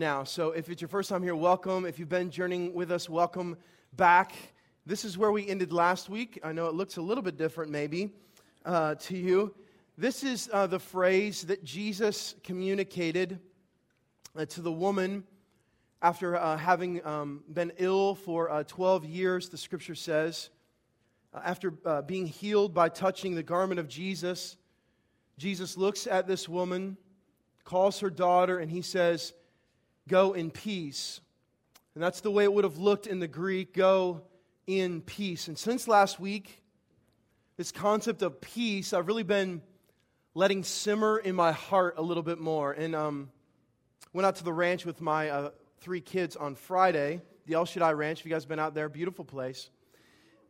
now. So if it's your first time here, welcome. If you've been journeying with us, welcome back. This is where we ended last week. I know it looks a little bit different, maybe, uh, to you. This is uh, the phrase that Jesus communicated uh, to the woman after uh, having um, been ill for uh, 12 years, the scripture says. Uh, after being healed by touching the garment of Jesus, Jesus looks at this woman, calls her daughter, and he says, Go in peace. And that's the way it would have looked in the Greek go in peace. And since last week, this concept of peace, I've really been letting simmer in my heart a little bit more. And um, went out to the ranch with my uh, three kids on Friday, the El Shaddai Ranch. If you guys have been out there, beautiful place.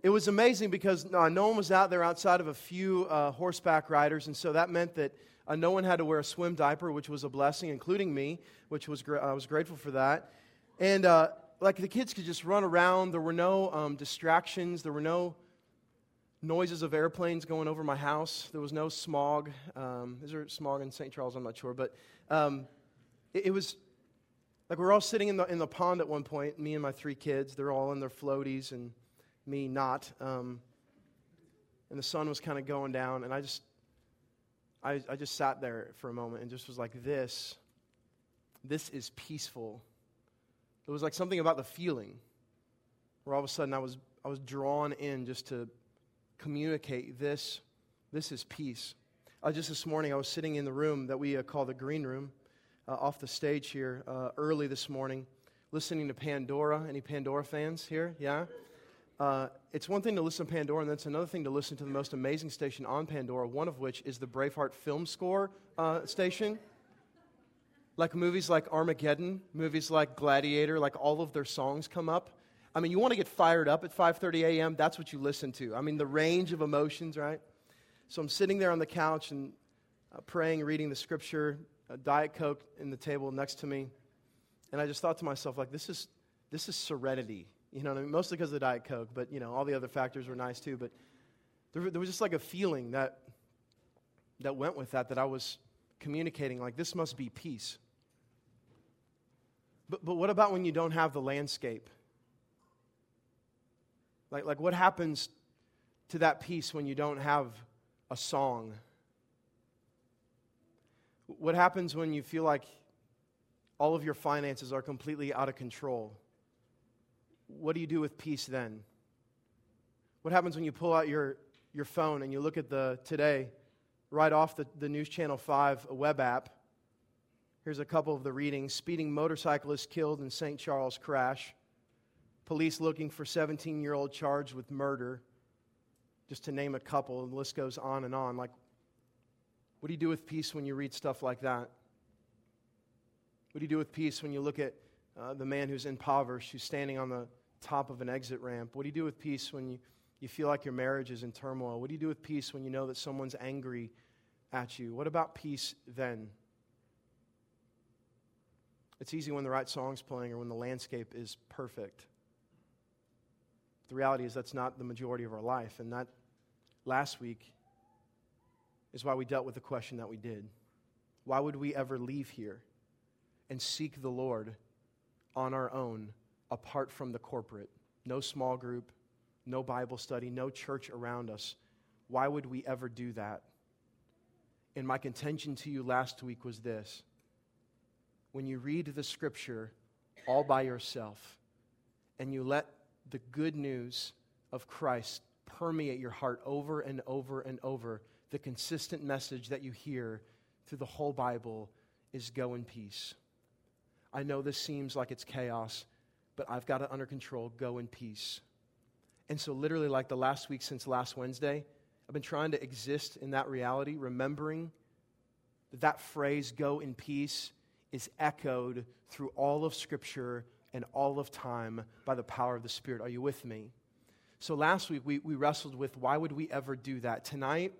It was amazing because uh, no one was out there outside of a few uh, horseback riders, and so that meant that uh, no one had to wear a swim diaper, which was a blessing, including me, which was gr- I was grateful for that. And uh, like the kids could just run around. There were no um, distractions. There were no noises of airplanes going over my house. There was no smog. Um, is there smog in St. Charles? I'm not sure, but um, it, it, was like we were all sitting in the in the pond at one point. Me and my three kids. They're all in their floaties, and me not. Um, and the sun was kind of going down, and I just I, I just sat there for a moment and just was like, this, this is peaceful. It was like something about the feeling where all of a sudden I was, I was drawn in just to communicate this, this is peace. Uh, just this morning, I was sitting in the room that we uh, call the green room uh, off the stage here uh, early this morning, listening to Pandora. Any Pandora fans here? Yeah? Uh, it's one thing to listen to Pandora, and that's another thing to listen to the most amazing station on Pandora, one of which is the Braveheart film score uh, station. Like movies like Armageddon, movies like Gladiator, like all of their songs come up. I mean, you want to get fired up at 5:30 a.m. That's what you listen to. I mean, the range of emotions, right? So I'm sitting there on the couch and uh, praying, reading the scripture, a diet coke in the table next to me, and I just thought to myself, like, this is this is serenity you know I mean? Mostly because of the Diet Coke, but, you know, all the other factors were nice too. But there, there was just like a feeling that, that went with that, that I was communicating, like, this must be peace. But, but what about when you don't have the landscape? Like, like, what happens to that peace when you don't have a song? What happens when you feel like all of your finances are completely out of control? What do you do with peace then? What happens when you pull out your, your phone and you look at the today, right off the, the News Channel 5 web app? Here's a couple of the readings Speeding motorcyclist killed in St. Charles crash. Police looking for 17 year old charged with murder. Just to name a couple, the list goes on and on. Like, what do you do with peace when you read stuff like that? What do you do with peace when you look at uh, the man who's impoverished, who's standing on the top of an exit ramp? What do you do with peace when you, you feel like your marriage is in turmoil? What do you do with peace when you know that someone's angry at you? What about peace then? It's easy when the right song's playing or when the landscape is perfect. The reality is that's not the majority of our life. And that last week is why we dealt with the question that we did. Why would we ever leave here and seek the Lord on our own apart from the corporate. No small group, no Bible study, no church around us. Why would we ever do that? And my contention to you last week was this when you read the scripture all by yourself and you let the good news of Christ permeate your heart over and over and over, the consistent message that you hear through the whole Bible is go in peace. I know this seems like it's chaos, but I've got it under control. Go in peace. And so, literally, like the last week since last Wednesday, I've been trying to exist in that reality, remembering that that phrase, go in peace, is echoed through all of Scripture and all of time by the power of the Spirit. Are you with me? So, last week we, we wrestled with why would we ever do that? Tonight,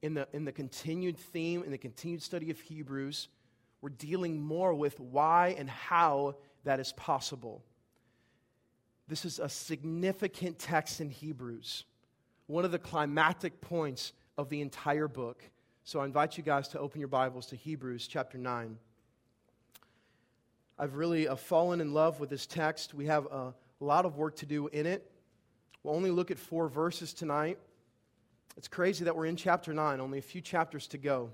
in the, in the continued theme, in the continued study of Hebrews, we're dealing more with why and how that is possible. This is a significant text in Hebrews, one of the climactic points of the entire book. So I invite you guys to open your Bibles to Hebrews chapter 9. I've really uh, fallen in love with this text. We have a lot of work to do in it. We'll only look at four verses tonight. It's crazy that we're in chapter 9, only a few chapters to go.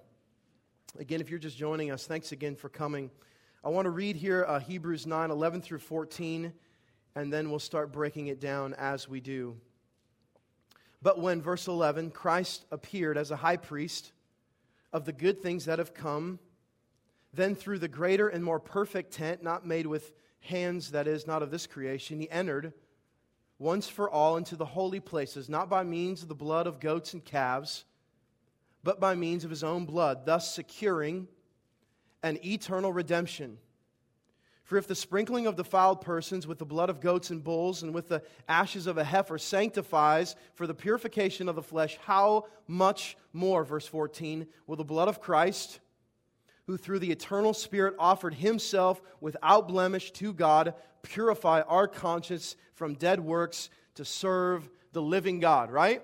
Again, if you're just joining us, thanks again for coming. I want to read here uh, Hebrews 9 11 through 14, and then we'll start breaking it down as we do. But when, verse 11, Christ appeared as a high priest of the good things that have come, then through the greater and more perfect tent, not made with hands, that is, not of this creation, he entered once for all into the holy places, not by means of the blood of goats and calves, but by means of his own blood, thus securing an eternal redemption. For if the sprinkling of defiled persons with the blood of goats and bulls and with the ashes of a heifer sanctifies for the purification of the flesh, how much more, verse 14, will the blood of Christ, who through the eternal Spirit offered himself without blemish to God, purify our conscience from dead works to serve the living God, right?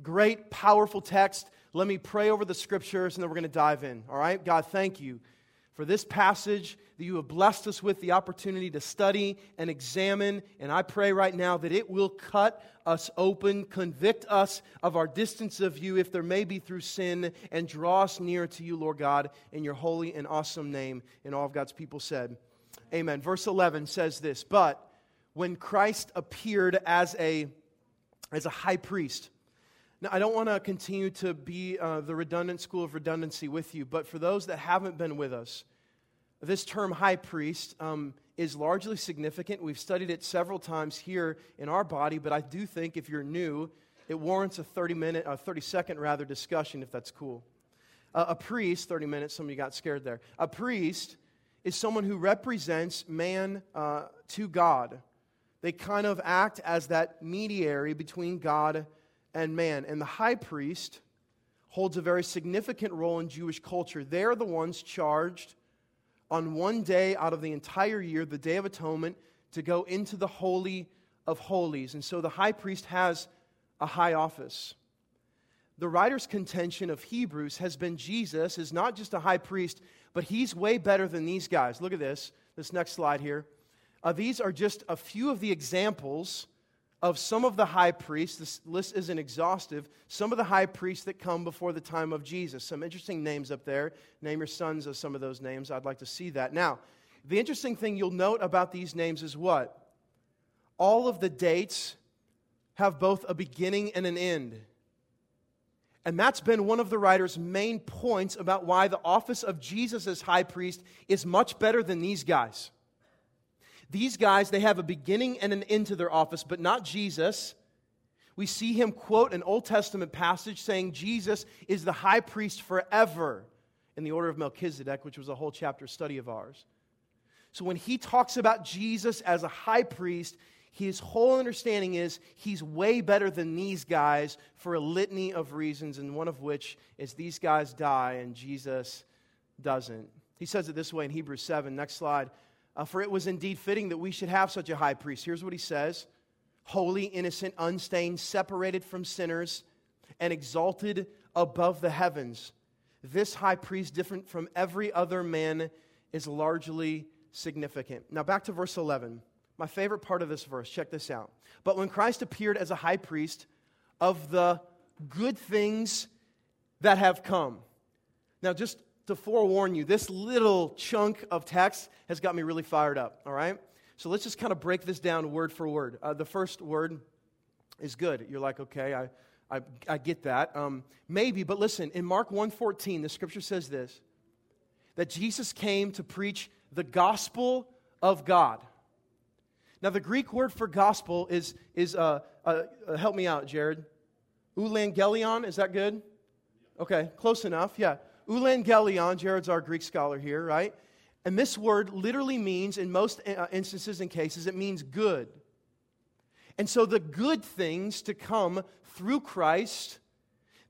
Great, powerful text. Let me pray over the scriptures and then we're going to dive in, all right? God, thank you for this passage that you have blessed us with the opportunity to study and examine. And I pray right now that it will cut us open, convict us of our distance of you, if there may be through sin, and draw us near to you, Lord God, in your holy and awesome name. And all of God's people said, Amen. Verse 11 says this But when Christ appeared as a, as a high priest, now, I don't want to continue to be uh, the redundant school of redundancy with you, but for those that haven't been with us, this term high priest um, is largely significant. We've studied it several times here in our body, but I do think if you're new, it warrants a 30 minute, a 30 second rather discussion if that's cool. Uh, a priest, 30 minutes, some of you got scared there. A priest is someone who represents man uh, to God. They kind of act as that mediary between God and man. And the high priest holds a very significant role in Jewish culture. They're the ones charged on one day out of the entire year, the Day of Atonement, to go into the Holy of Holies. And so the high priest has a high office. The writer's contention of Hebrews has been Jesus is not just a high priest, but he's way better than these guys. Look at this, this next slide here. Uh, these are just a few of the examples of some of the high priests, this list isn't exhaustive, some of the high priests that come before the time of Jesus. Some interesting names up there. Name your sons of some of those names. I'd like to see that. Now, the interesting thing you'll note about these names is what? All of the dates have both a beginning and an end. And that's been one of the writer's main points about why the office of Jesus as high priest is much better than these guys. These guys, they have a beginning and an end to their office, but not Jesus. We see him quote an Old Testament passage saying Jesus is the high priest forever in the order of Melchizedek, which was a whole chapter study of ours. So when he talks about Jesus as a high priest, his whole understanding is he's way better than these guys for a litany of reasons, and one of which is these guys die and Jesus doesn't. He says it this way in Hebrews 7. Next slide. Uh, for it was indeed fitting that we should have such a high priest. Here's what he says holy, innocent, unstained, separated from sinners, and exalted above the heavens. This high priest, different from every other man, is largely significant. Now, back to verse 11. My favorite part of this verse. Check this out. But when Christ appeared as a high priest of the good things that have come. Now, just to forewarn you, this little chunk of text has got me really fired up, all right? So let's just kind of break this down word for word. Uh, the first word is good. You're like, okay, I, I, I get that. Um, maybe, but listen, in Mark 1.14, the scripture says this, that Jesus came to preach the gospel of God. Now, the Greek word for gospel is, is uh, uh, uh help me out, Jared. Eulangelion, is that good? Okay, close enough, yeah. Eulangelion, Jared's our Greek scholar here, right? And this word literally means, in most uh, instances and cases, it means good. And so the good things to come through Christ,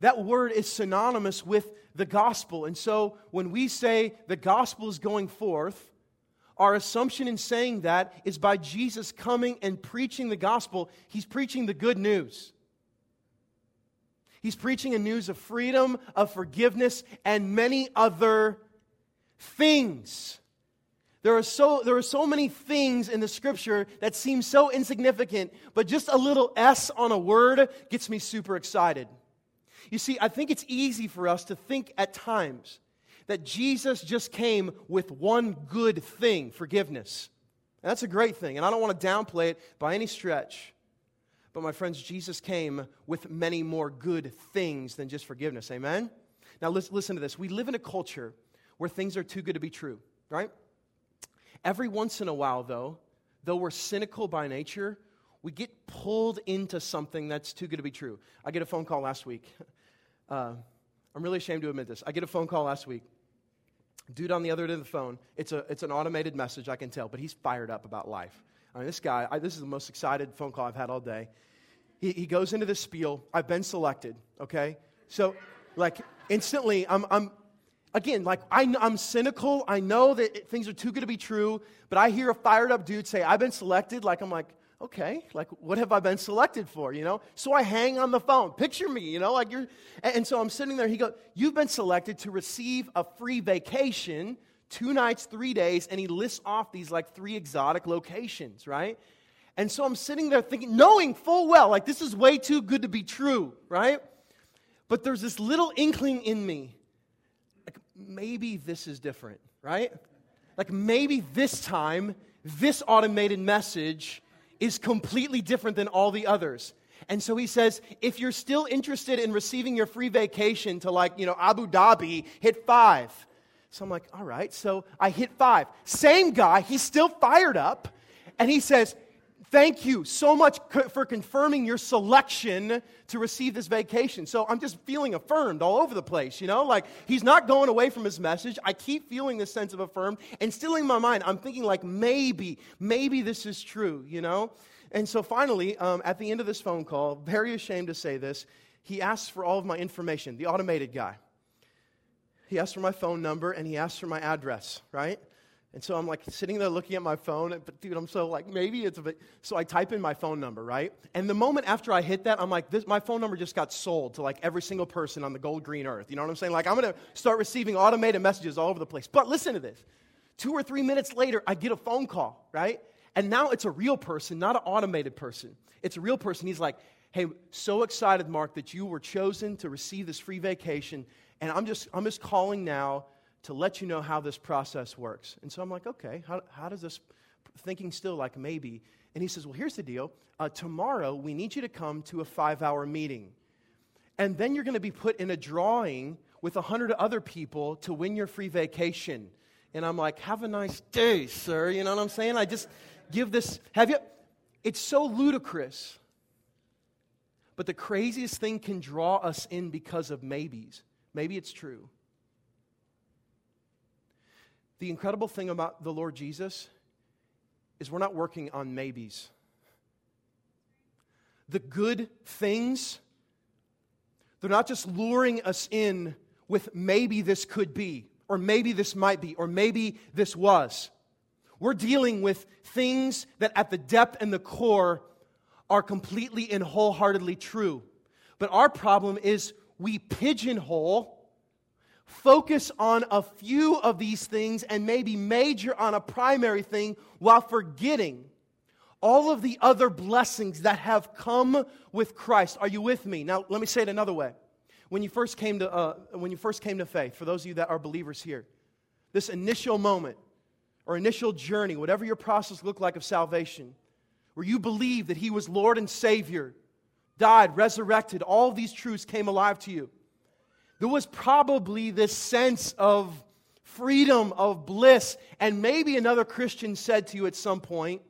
that word is synonymous with the gospel. And so when we say the gospel is going forth, our assumption in saying that is by Jesus coming and preaching the gospel, he's preaching the good news. He's preaching a news of freedom, of forgiveness, and many other things. There are, so, there are so many things in the scripture that seem so insignificant, but just a little S on a word gets me super excited. You see, I think it's easy for us to think at times that Jesus just came with one good thing forgiveness. And that's a great thing, and I don't want to downplay it by any stretch. But my friends, Jesus came with many more good things than just forgiveness. Amen? Now, listen, to this. We live in a culture where things are too good to be true, right? Every once in a while, though, though we're cynical by nature, we get pulled into something that's too good to be true. I get a phone call last week. Uh, I'm really ashamed to admit this. I get a phone call last week. Dude on the other end of the phone, it's, a, it's an automated message, I can tell, but he's fired up about life. I mean, this guy, I, this is the most excited phone call I've had all day. He, he goes into this spiel. I've been selected, okay? So, like, instantly, I'm, I'm again, like I, I'm cynical. I know that things are too good to be true, but I hear a fired up dude say, I've been selected. Like, I'm like, okay, like, what have I been selected for, you know? So I hang on the phone. Picture me, you know, like you're, and, and so I'm sitting there. He goes, You've been selected to receive a free vacation, two nights, three days, and he lists off these like three exotic locations, right? And so I'm sitting there thinking, knowing full well, like, this is way too good to be true, right? But there's this little inkling in me like maybe this is different, right? Like maybe this time, this automated message is completely different than all the others. And so he says, if you're still interested in receiving your free vacation to like, you know, Abu Dhabi, hit five. So I'm like, all right. So I hit five. Same guy, he's still fired up. And he says, Thank you so much for confirming your selection to receive this vacation. So I'm just feeling affirmed all over the place, you know? Like he's not going away from his message. I keep feeling this sense of affirmed. And still in my mind, I'm thinking, like, maybe, maybe this is true, you know? And so finally, um, at the end of this phone call, very ashamed to say this, he asks for all of my information, the automated guy. He asks for my phone number and he asks for my address, right? And so I'm like sitting there looking at my phone, but dude, I'm so like, maybe it's a bit. So I type in my phone number, right? And the moment after I hit that, I'm like, this, my phone number just got sold to like every single person on the gold green earth. You know what I'm saying? Like, I'm to start receiving automated messages all over the place. But listen to this. Two or three minutes later, I get a phone call, right? And now it's a real person, not an automated person. It's a real person. He's like, hey, so excited, Mark, that you were chosen to receive this free vacation. And I'm just, I'm just calling now to let you know how this process works. And so I'm like, okay, how, how does this, thinking still like maybe. And he says, well, here's the deal. Uh, tomorrow, we need you to come to a five hour meeting. And then you're going to be put in a drawing with a hundred other people to win your free vacation. And I'm like, have a nice day, sir. You know what I'm saying? I just give this, have you? It's so ludicrous. But the craziest thing can draw us in because of maybes. Maybe it's true. The incredible thing about the Lord Jesus is we're not working on maybes. The good things, they're not just luring us in with maybe this could be, or maybe this might be, or maybe this was. We're dealing with things that at the depth and the core are completely and wholeheartedly true. But our problem is we pigeonhole focus on a few of these things and maybe major on a primary thing while forgetting all of the other blessings that have come with Christ. Are you with me? Now, let me say it another way. When you first came to, uh, when you first came to faith, for those of you that are believers here, this initial moment or initial journey, whatever your process looked like of salvation, where you believed that He was Lord and Savior, died, resurrected, all these truths came alive to you there was probably this sense of freedom, of bliss. And maybe another Christian said to you at some point,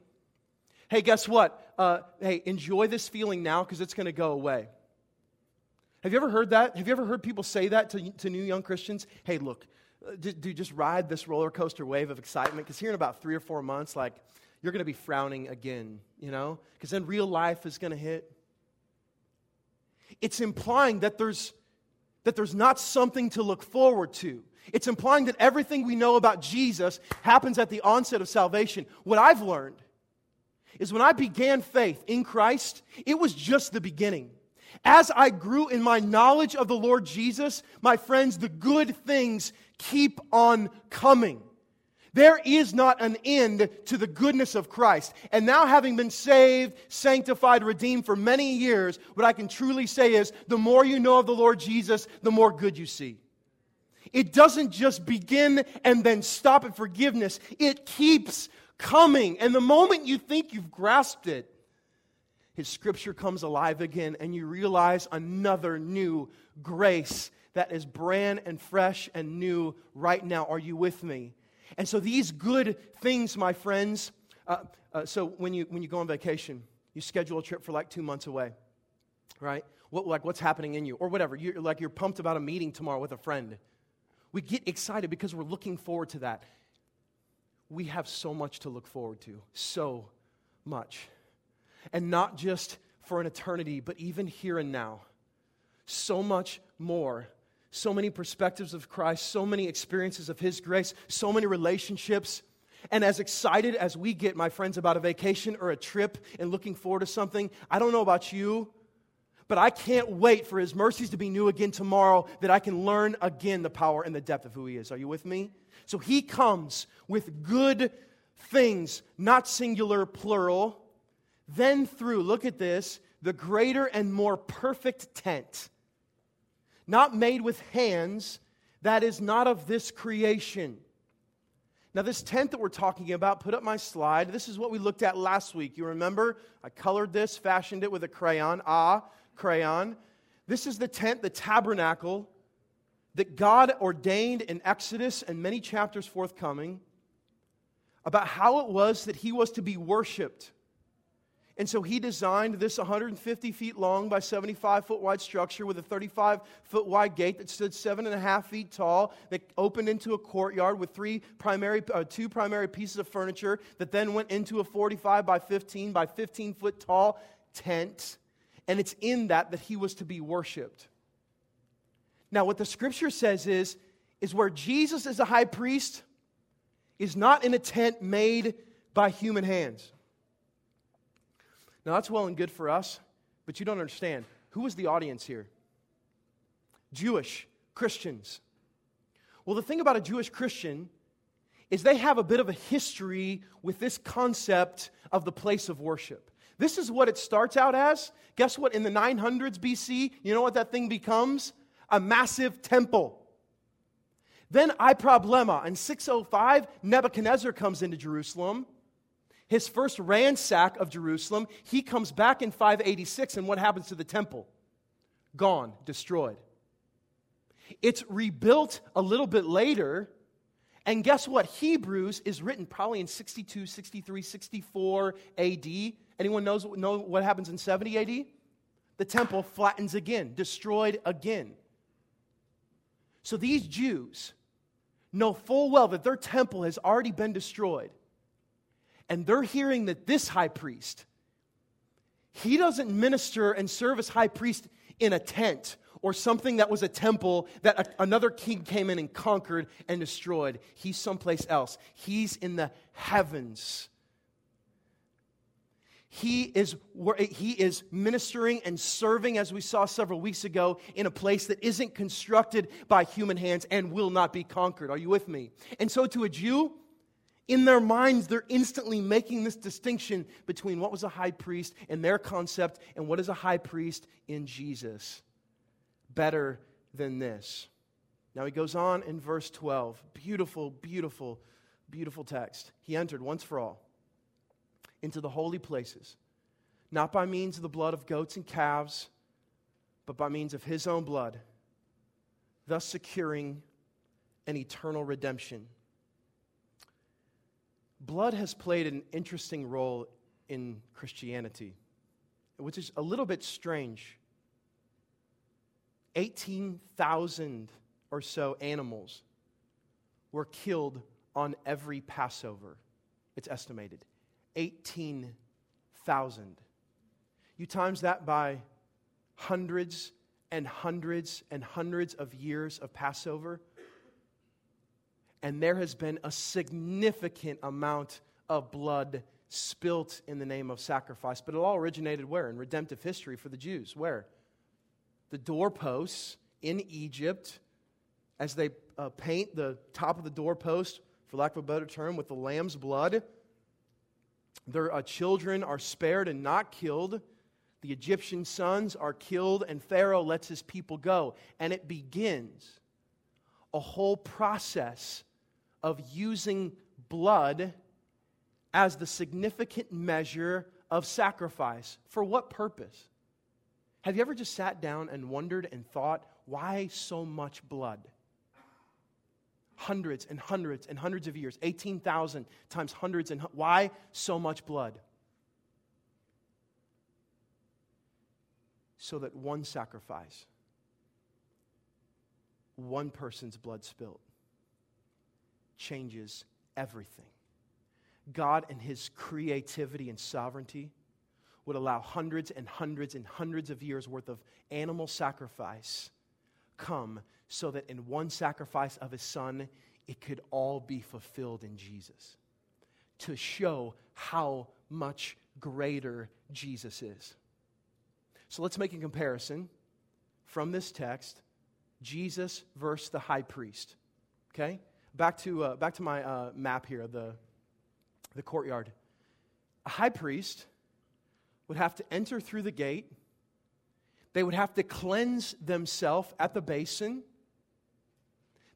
hey, guess what? Uh, hey, enjoy this feeling now because it's going to go away. Have you ever heard that? Have you ever heard people say that to, to new young Christians? Hey, look, uh, do just ride this roller coaster wave of excitement because here in about three or four months, like, you're going to be frowning again, you know? Because then real life is going to hit. It's implying that there's that there's not something to look forward to. It's implying that everything we know about Jesus happens at the onset of salvation. What I've learned is when I began faith in Christ, it was just the beginning. As I grew in my knowledge of the Lord Jesus, my friends, the good things keep on coming. There is not an end to the goodness of Christ. And now, having been saved, sanctified, redeemed for many years, what I can truly say is the more you know of the Lord Jesus, the more good you see. It doesn't just begin and then stop at forgiveness, it keeps coming. And the moment you think you've grasped it, his scripture comes alive again, and you realize another new grace that is brand and fresh and new right now. Are you with me? And so these good things, my friends, uh, uh, so when you, when you go on vacation, you schedule a trip for like two months away, right? What, like what's happening in you or whatever. You're, like you're pumped about a meeting tomorrow with a friend. We get excited because we're looking forward to that. We have so much to look forward to, so much. And not just for an eternity, but even here and now. So much more so many perspectives of Christ, so many experiences of His grace, so many relationships. And as excited as we get, my friends, about a vacation or a trip and looking forward to something, I don't know about you, but I can't wait for His mercies to be new again tomorrow that I can learn again the power and the depth of who He is. Are you with me? So He comes with good things, not singular, plural. Then through, look at this, the greater and more perfect tent not made with hands, that is not of this creation. Now, this tent that we're talking about, put up my slide. This is what we looked at last week. You remember? I colored this, fashioned it with a crayon, ah, crayon. This is the tent, the tabernacle that God ordained in Exodus and many chapters forthcoming about how it was that he was to be worshiped. And so he designed this 150 feet long by 75 foot wide structure with a 35 foot wide gate that stood seven and a half feet tall, that opened into a courtyard with three primary, uh, two primary pieces of furniture that then went into a 45 by 15 by 15 foot tall tent. And it's in that that he was to be worshiped. Now, what the scripture says is, is where Jesus is a high priest is not in a tent made by human hands. Now, that's well and good for us, but you don't understand. Who was the audience here? Jewish Christians. Well, the thing about a Jewish Christian is they have a bit of a history with this concept of the place of worship. This is what it starts out as. Guess what? In the 900s BC, you know what that thing becomes? A massive temple. Then I problema. In 605, Nebuchadnezzar comes into Jerusalem his first ransack of Jerusalem, he comes back in 586, and what happens to the temple? Gone, destroyed. It's rebuilt a little bit later, and guess what? Hebrews is written probably in 62, 63, 64 AD. Anyone knows know what happens in 70 AD? The temple flattens again, destroyed again. So these Jews know full well that their temple has already been destroyed and they're hearing that this high priest, he doesn't minister and serve as high priest in a tent or something that was a temple that a, another king came in and conquered and destroyed. He's someplace else. He's in the heavens. He is, he is ministering and serving, as we saw several weeks ago, in a place that isn't constructed by human hands and will not be conquered. Are you with me? And so, to a Jew, in their minds, they're instantly making this distinction between what was a high priest in their concept and what is a high priest in Jesus. Better than this. Now he goes on in verse 12. Beautiful, beautiful, beautiful text. He entered once for all into the holy places, not by means of the blood of goats and calves, but by means of his own blood, thus securing an eternal redemption blood has played an interesting role in Christianity, which is a little bit strange. 18,000 or so animals were killed on every Passover, it's estimated. 18,000. You times that by hundreds and hundreds and hundreds of years of Passover, and there has been a significant amount of blood spilt in the name of sacrifice. But it all originated where? In redemptive history for the Jews. Where? The doorposts in Egypt, as they uh, paint the top of the doorpost for lack of a better term, with the lamb's blood. Their uh, children are spared and not killed. The Egyptian sons are killed, and Pharaoh lets his people go. And it begins a whole process of using blood as the significant measure of sacrifice. For what purpose? Have you ever just sat down and wondered and thought, why so much blood? Hundreds and hundreds and hundreds of years, 18,000 times hundreds and why so much blood? So that one sacrifice, one person's blood spilt, changes everything. God and His creativity and sovereignty would allow hundreds and hundreds and hundreds of years worth of animal sacrifice come so that in one sacrifice of His Son, it could all be fulfilled in Jesus to show how much greater Jesus is. So let's make a comparison from this text Jesus versus the high priest. Okay? Back to, uh, back to my uh, map here, the, the courtyard. A high priest would have to enter through the gate, they would have to cleanse themselves at the basin.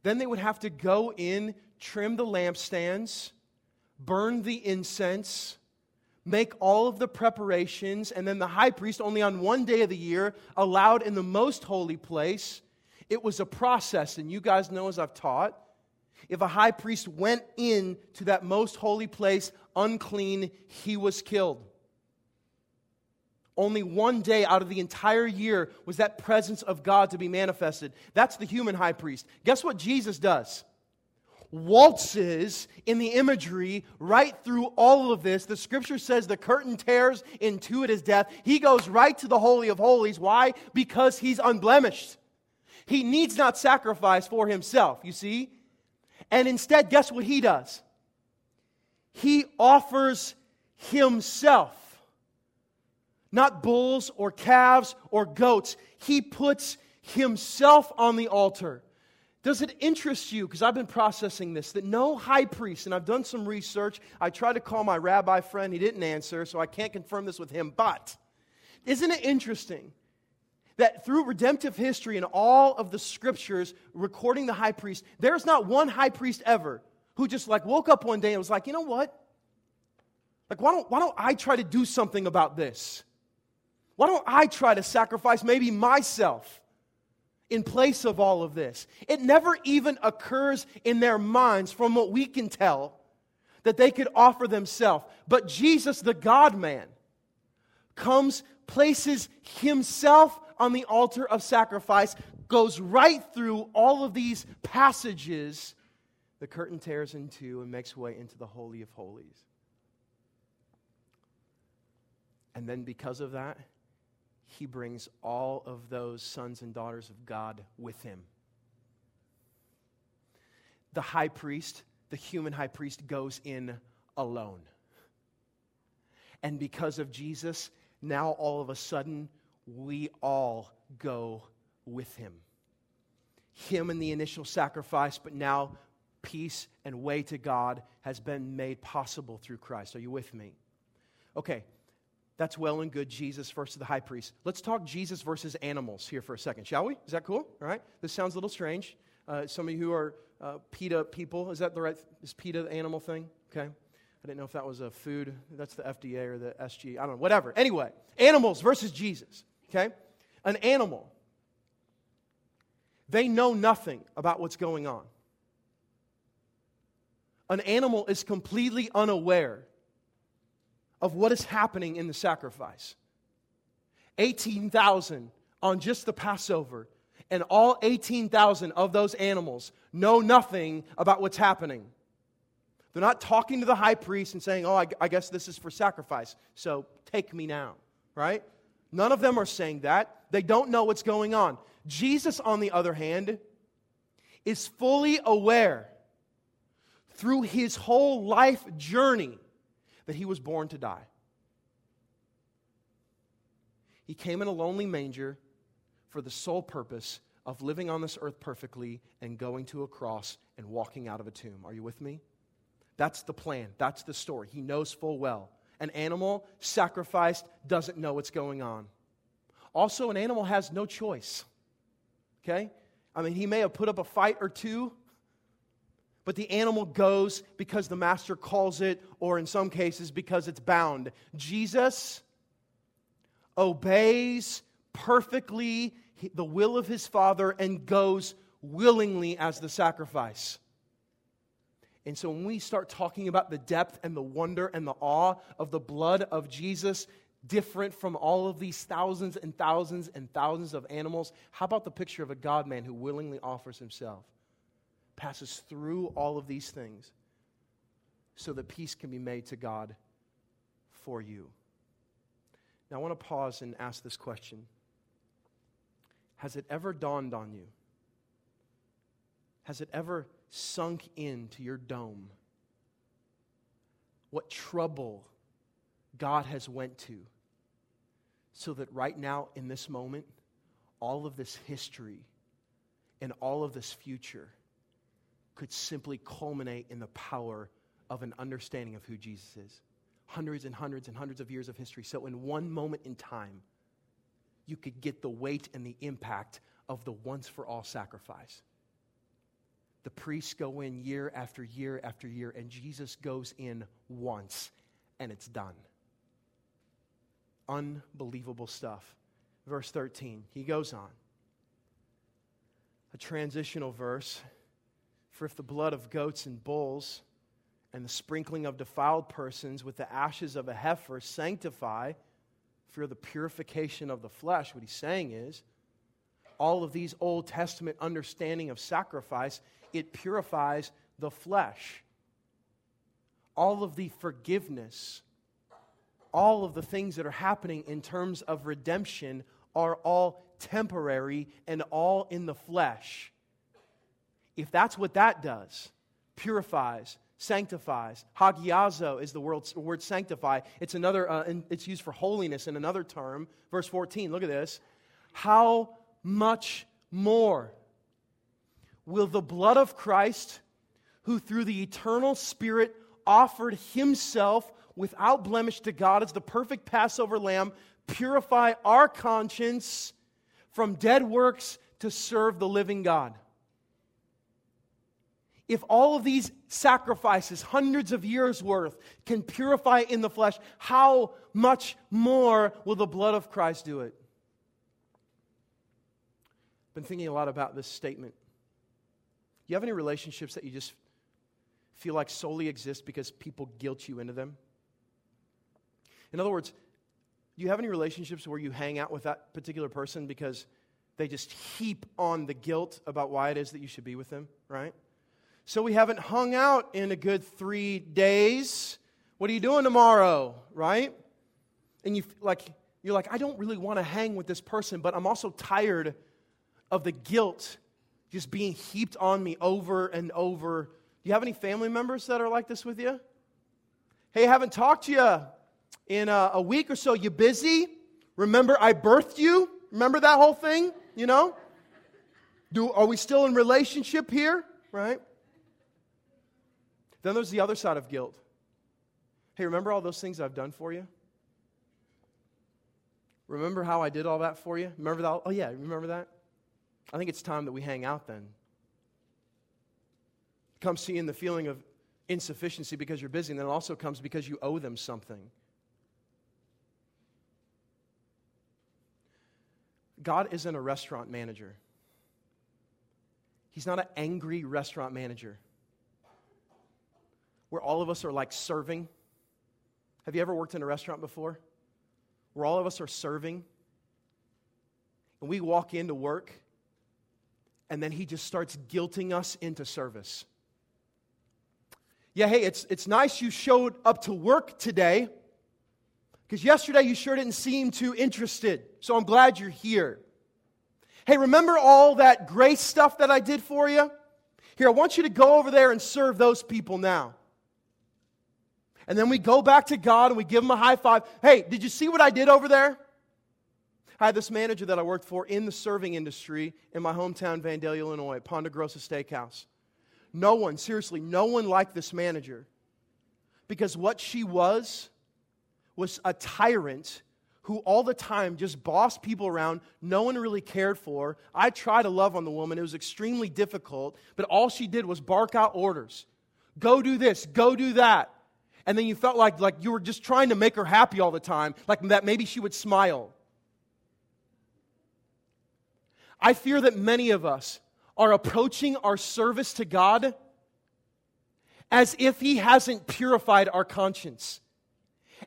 Then they would have to go in, trim the lampstands, burn the incense, make all of the preparations, and then the high priest, only on one day of the year, allowed in the most holy place. It was a process, and you guys know as I've taught, if a high priest went in to that most holy place unclean, he was killed. Only one day out of the entire year was that presence of God to be manifested. That's the human high priest. Guess what Jesus does? Waltzes in the imagery right through all of this. The scripture says the curtain tears into it his death. He goes right to the Holy of Holies. Why? Because he's unblemished. He needs not sacrifice for himself, you see? And instead, guess what he does? He offers himself. Not bulls or calves or goats. He puts himself on the altar. Does it interest you? Because I've been processing this that no high priest, and I've done some research. I tried to call my rabbi friend, he didn't answer, so I can't confirm this with him. But isn't it interesting that through redemptive history and all of the scriptures recording the high priest, there's not one high priest ever who just like woke up one day and was like, you know what? Like, why don't, why don't I try to do something about this? Why don't I try to sacrifice maybe myself in place of all of this? It never even occurs in their minds, from what we can tell, that they could offer themselves. But Jesus, the God man, comes, places himself on the altar of sacrifice, goes right through all of these passages. The curtain tears in two and makes way into the Holy of Holies. And then, because of that, he brings all of those sons and daughters of God with him. The high priest, the human high priest, goes in alone. And because of Jesus, now all of a sudden, we all go with him. Him in the initial sacrifice, but now peace and way to God has been made possible through Christ. Are you with me? Okay, that's well and good, Jesus versus the high priest. Let's talk Jesus versus animals here for a second, shall we? Is that cool? All right. This sounds a little strange. Uh, some of you who are uh, PETA people, is that the right, is PETA the animal thing? Okay. I didn't know if that was a food, that's the FDA or the SG, I don't know, whatever. Anyway, animals versus Jesus, okay? An animal, they know nothing about what's going on. An animal is completely unaware of what is happening in the sacrifice. 18,000 on just the Passover, and all 18,000 of those animals know nothing about what's happening. They're not talking to the high priest and saying, Oh, I, I guess this is for sacrifice, so take me now, right? None of them are saying that. They don't know what's going on. Jesus, on the other hand, is fully aware through his whole life journey that he was born to die. He came in a lonely manger for the sole purpose of living on this earth perfectly and going to a cross and walking out of a tomb. Are you with me? That's the plan. That's the story. He knows full well. An animal sacrificed doesn't know what's going on. Also, an animal has no choice. Okay? I mean, he may have put up a fight or two, but the animal goes because the master calls it, or in some cases, because it's bound. Jesus obeys perfectly the will of his Father and goes willingly as the sacrifice. And so when we start talking about the depth and the wonder and the awe of the blood of Jesus, different from all of these thousands and thousands and thousands of animals, how about the picture of a God man who willingly offers himself, passes through all of these things so that peace can be made to God for you? Now, I want to pause and ask this question Has it ever dawned on you? Has it ever sunk into your dome what trouble God has went to so that right now in this moment all of this history and all of this future could simply culminate in the power of an understanding of who Jesus is. Hundreds and hundreds and hundreds of years of history. So, in one moment in time, you could get the weight and the impact of the once for all sacrifice. The priests go in year after year after year, and Jesus goes in once, and it's done. Unbelievable stuff. Verse 13, he goes on. A transitional verse. For if the blood of goats and bulls and the sprinkling of defiled persons with the ashes of a heifer sanctify for the purification of the flesh, what he's saying is, all of these Old Testament understanding of sacrifice it purifies the flesh. All of the forgiveness, all of the things that are happening in terms of redemption are all temporary and all in the flesh. If that's what that does, purifies, sanctifies. Hagiazo is the word, word sanctify. It's another. Uh, it's used for holiness in another term. Verse 14. Look at this. How much more? will the blood of Christ, who through the eternal Spirit offered himself without blemish to God as the perfect Passover lamb, purify our conscience from dead works to serve the living God. If all of these sacrifices, hundreds of years worth, can purify in the flesh, how much more will the blood of Christ do it? Been thinking a lot about this statement you have any relationships that you just feel like solely exist because people guilt you into them? In other words, do you have any relationships where you hang out with that particular person because they just heap on the guilt about why it is that you should be with them, right? So we haven't hung out in a good three days. What are you doing tomorrow, right? And you like you're like, I don't really want to hang with this person, but I'm also tired of the guilt just being heaped on me over and over. Do you have any family members that are like this with you? Hey, I haven't talked to you in a, a week or so. You busy? Remember, I birthed you? Remember that whole thing? You know? Do, are we still in relationship here? Right? Then there's the other side of guilt. Hey, remember all those things I've done for you? Remember how I did all that for you? Remember that? Oh, yeah, remember that? I think it's time that we hang out then. You in the feeling of insufficiency because you're busy, and then it also comes because you owe them something. God isn't a restaurant manager. He's not an angry restaurant manager where all of us are like serving. Have you ever worked in a restaurant before? Where all of us are serving and we walk into work and then he just starts guilting us into service. Yeah, hey, it's, it's nice you showed up to work today because yesterday you sure didn't seem too interested. So I'm glad you're here. Hey, remember all that grace stuff that I did for you? Here, I want you to go over there and serve those people now. And then we go back to God and we give him a high five. Hey, did you see what I did over there? I had this manager that I worked for in the serving industry in my hometown, Vandalia, Illinois, Ponderosa Steakhouse. No one, seriously, no one liked this manager. Because what she was was a tyrant who all the time just bossed people around, no one really cared for. I tried to love on the woman, it was extremely difficult, but all she did was bark out orders go do this, go do that. And then you felt like, like you were just trying to make her happy all the time, like that maybe she would smile. I fear that many of us are approaching our service to God as if He hasn't purified our conscience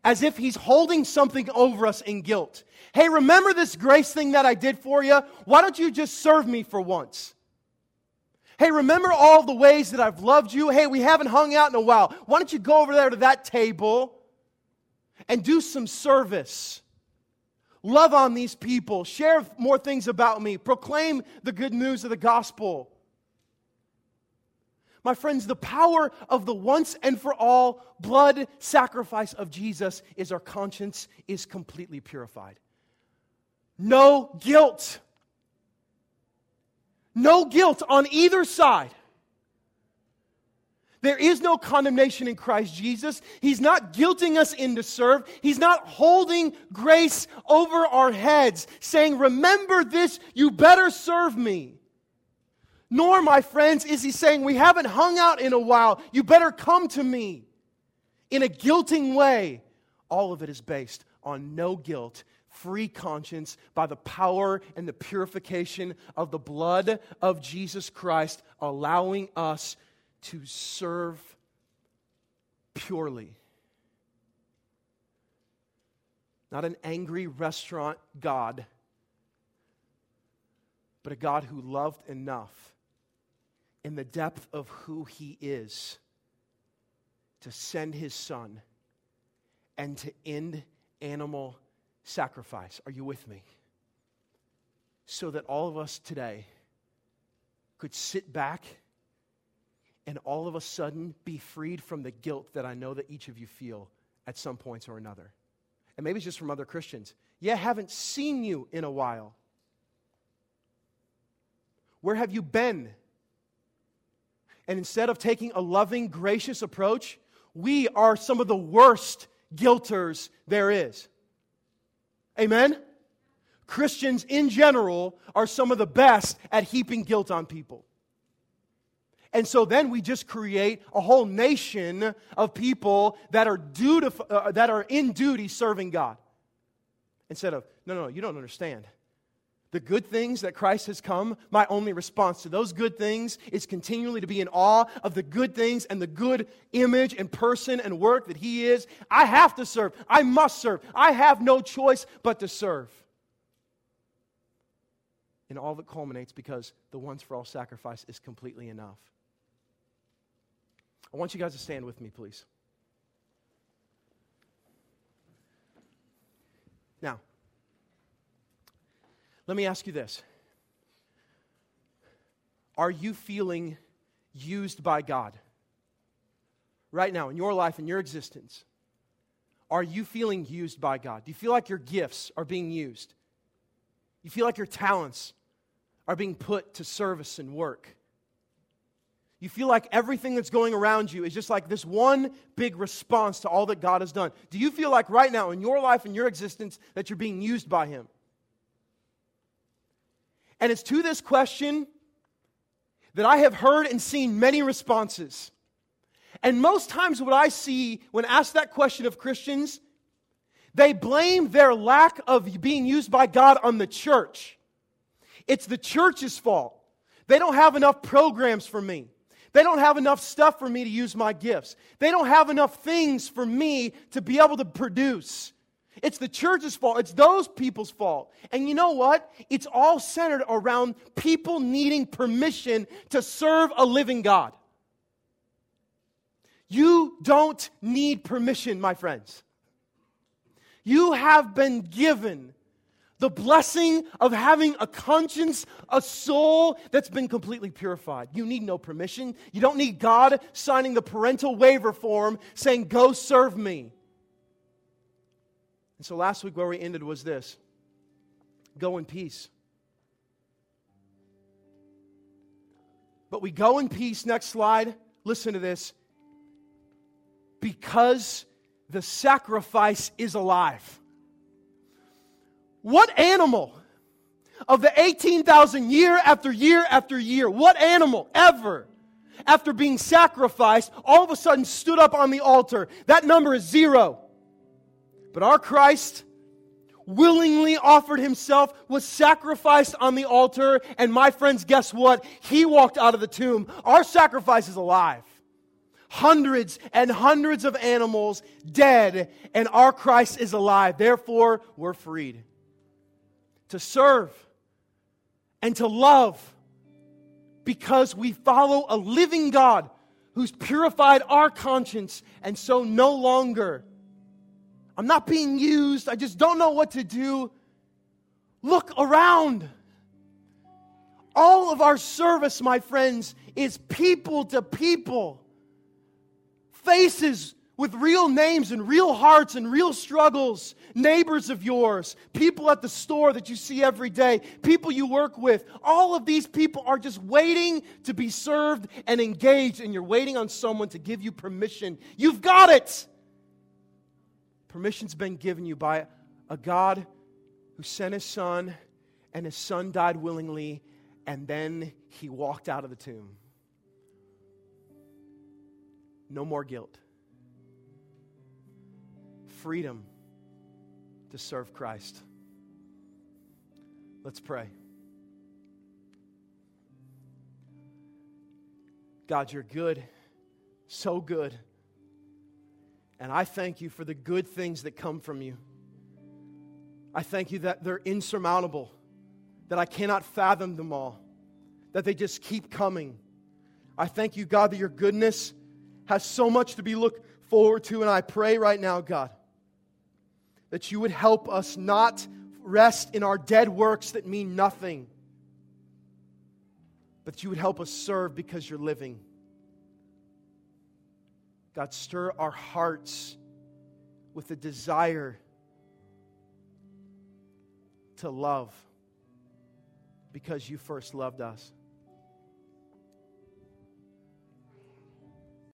as if he's holding something over us in guilt. Hey, remember this grace thing that I did for you? Why don't you just serve me for once? Hey, remember all the ways that I've loved you? Hey, we haven't hung out in a while. Why don't you go over there to that table and do some service? Love on these people, share more things about me, proclaim the good news of the gospel. My friends, the power of the once and for all blood sacrifice of Jesus is our conscience is completely purified. No guilt. No guilt on either side. There is no condemnation in Christ Jesus. He's not guilting us into serve. He's not holding grace over our heads, saying, Remember this, you better serve me. Nor, my friends, is he saying, We haven't hung out in a while. You better come to me in a guilting way. All of it is based on no guilt, free conscience by the power and the purification of the blood of Jesus Christ, allowing us to serve purely. Not an angry restaurant God, but a God who loved enough in the depth of who he is to send his son and to end animal sacrifice. Are you with me? So that all of us today could sit back and all of a sudden be freed from the guilt that I know that each of you feel at some points or another. And maybe it's just from other Christians. Yeah, haven't seen you in a while. Where have you been and instead of taking a loving, gracious approach, we are some of the worst guilters there is. Amen? Christians in general are some of the best at heaping guilt on people. And so then we just create a whole nation of people that are, dutif- uh, that are in duty serving God. Instead of, no, no, you don't understand the good things that Christ has come, my only response to those good things is continually to be in awe of the good things and the good image and person and work that He is. I have to serve. I must serve. I have no choice but to serve. And all that culminates because the once for all sacrifice is completely enough. I want you guys to stand with me, please. Now, let me ask you this Are you feeling used by God? Right now, in your life, in your existence, are you feeling used by God? Do you feel like your gifts are being used? You feel like your talents are being put to service and work? You feel like everything that's going around you is just like this one big response to all that God has done. Do you feel like right now in your life and your existence that you're being used by Him? And it's to this question that I have heard and seen many responses. And most times, what I see when asked that question of Christians, they blame their lack of being used by God on the church. It's the church's fault. They don't have enough programs for me. They don't have enough stuff for me to use my gifts. They don't have enough things for me to be able to produce. It's the church's fault. It's those people's fault. And you know what? It's all centered around people needing permission to serve a living God. You don't need permission, my friends. You have been given the blessing of having a conscience, a soul that's been completely purified. You need no permission. You don't need God signing the parental waiver form saying, Go serve me. And so last week, where we ended was this go in peace. But we go in peace. Next slide. Listen to this. Because the sacrifice is alive. What animal of the 18,000 year after year after year, what animal ever, after being sacrificed, all of a sudden stood up on the altar? That number is zero. But our Christ willingly offered himself, was sacrificed on the altar, and my friends, guess what? He walked out of the tomb. Our sacrifice is alive. Hundreds and hundreds of animals dead, and our Christ is alive. Therefore, we're freed to serve and to love because we follow a living God who's purified our conscience and so no longer I'm not being used. I just don't know what to do. Look around. All of our service, my friends, is people to people. Faces with real names and real hearts and real struggles. Neighbors of yours, people at the store that you see every day, people you work with. All of these people are just waiting to be served and engaged, and you're waiting on someone to give you permission. You've got it. Permission's been given you by a God who sent his son, and his son died willingly, and then he walked out of the tomb. No more guilt. Freedom to serve Christ. Let's pray. God, you're good, so good. And I thank you for the good things that come from you. I thank you that they're insurmountable, that I cannot fathom them all, that they just keep coming. I thank you, God, that your goodness has so much to be looked forward to. And I pray right now, God, that you would help us not rest in our dead works that mean nothing, but you would help us serve because you're living. God, stir our hearts with a desire to love because you first loved us.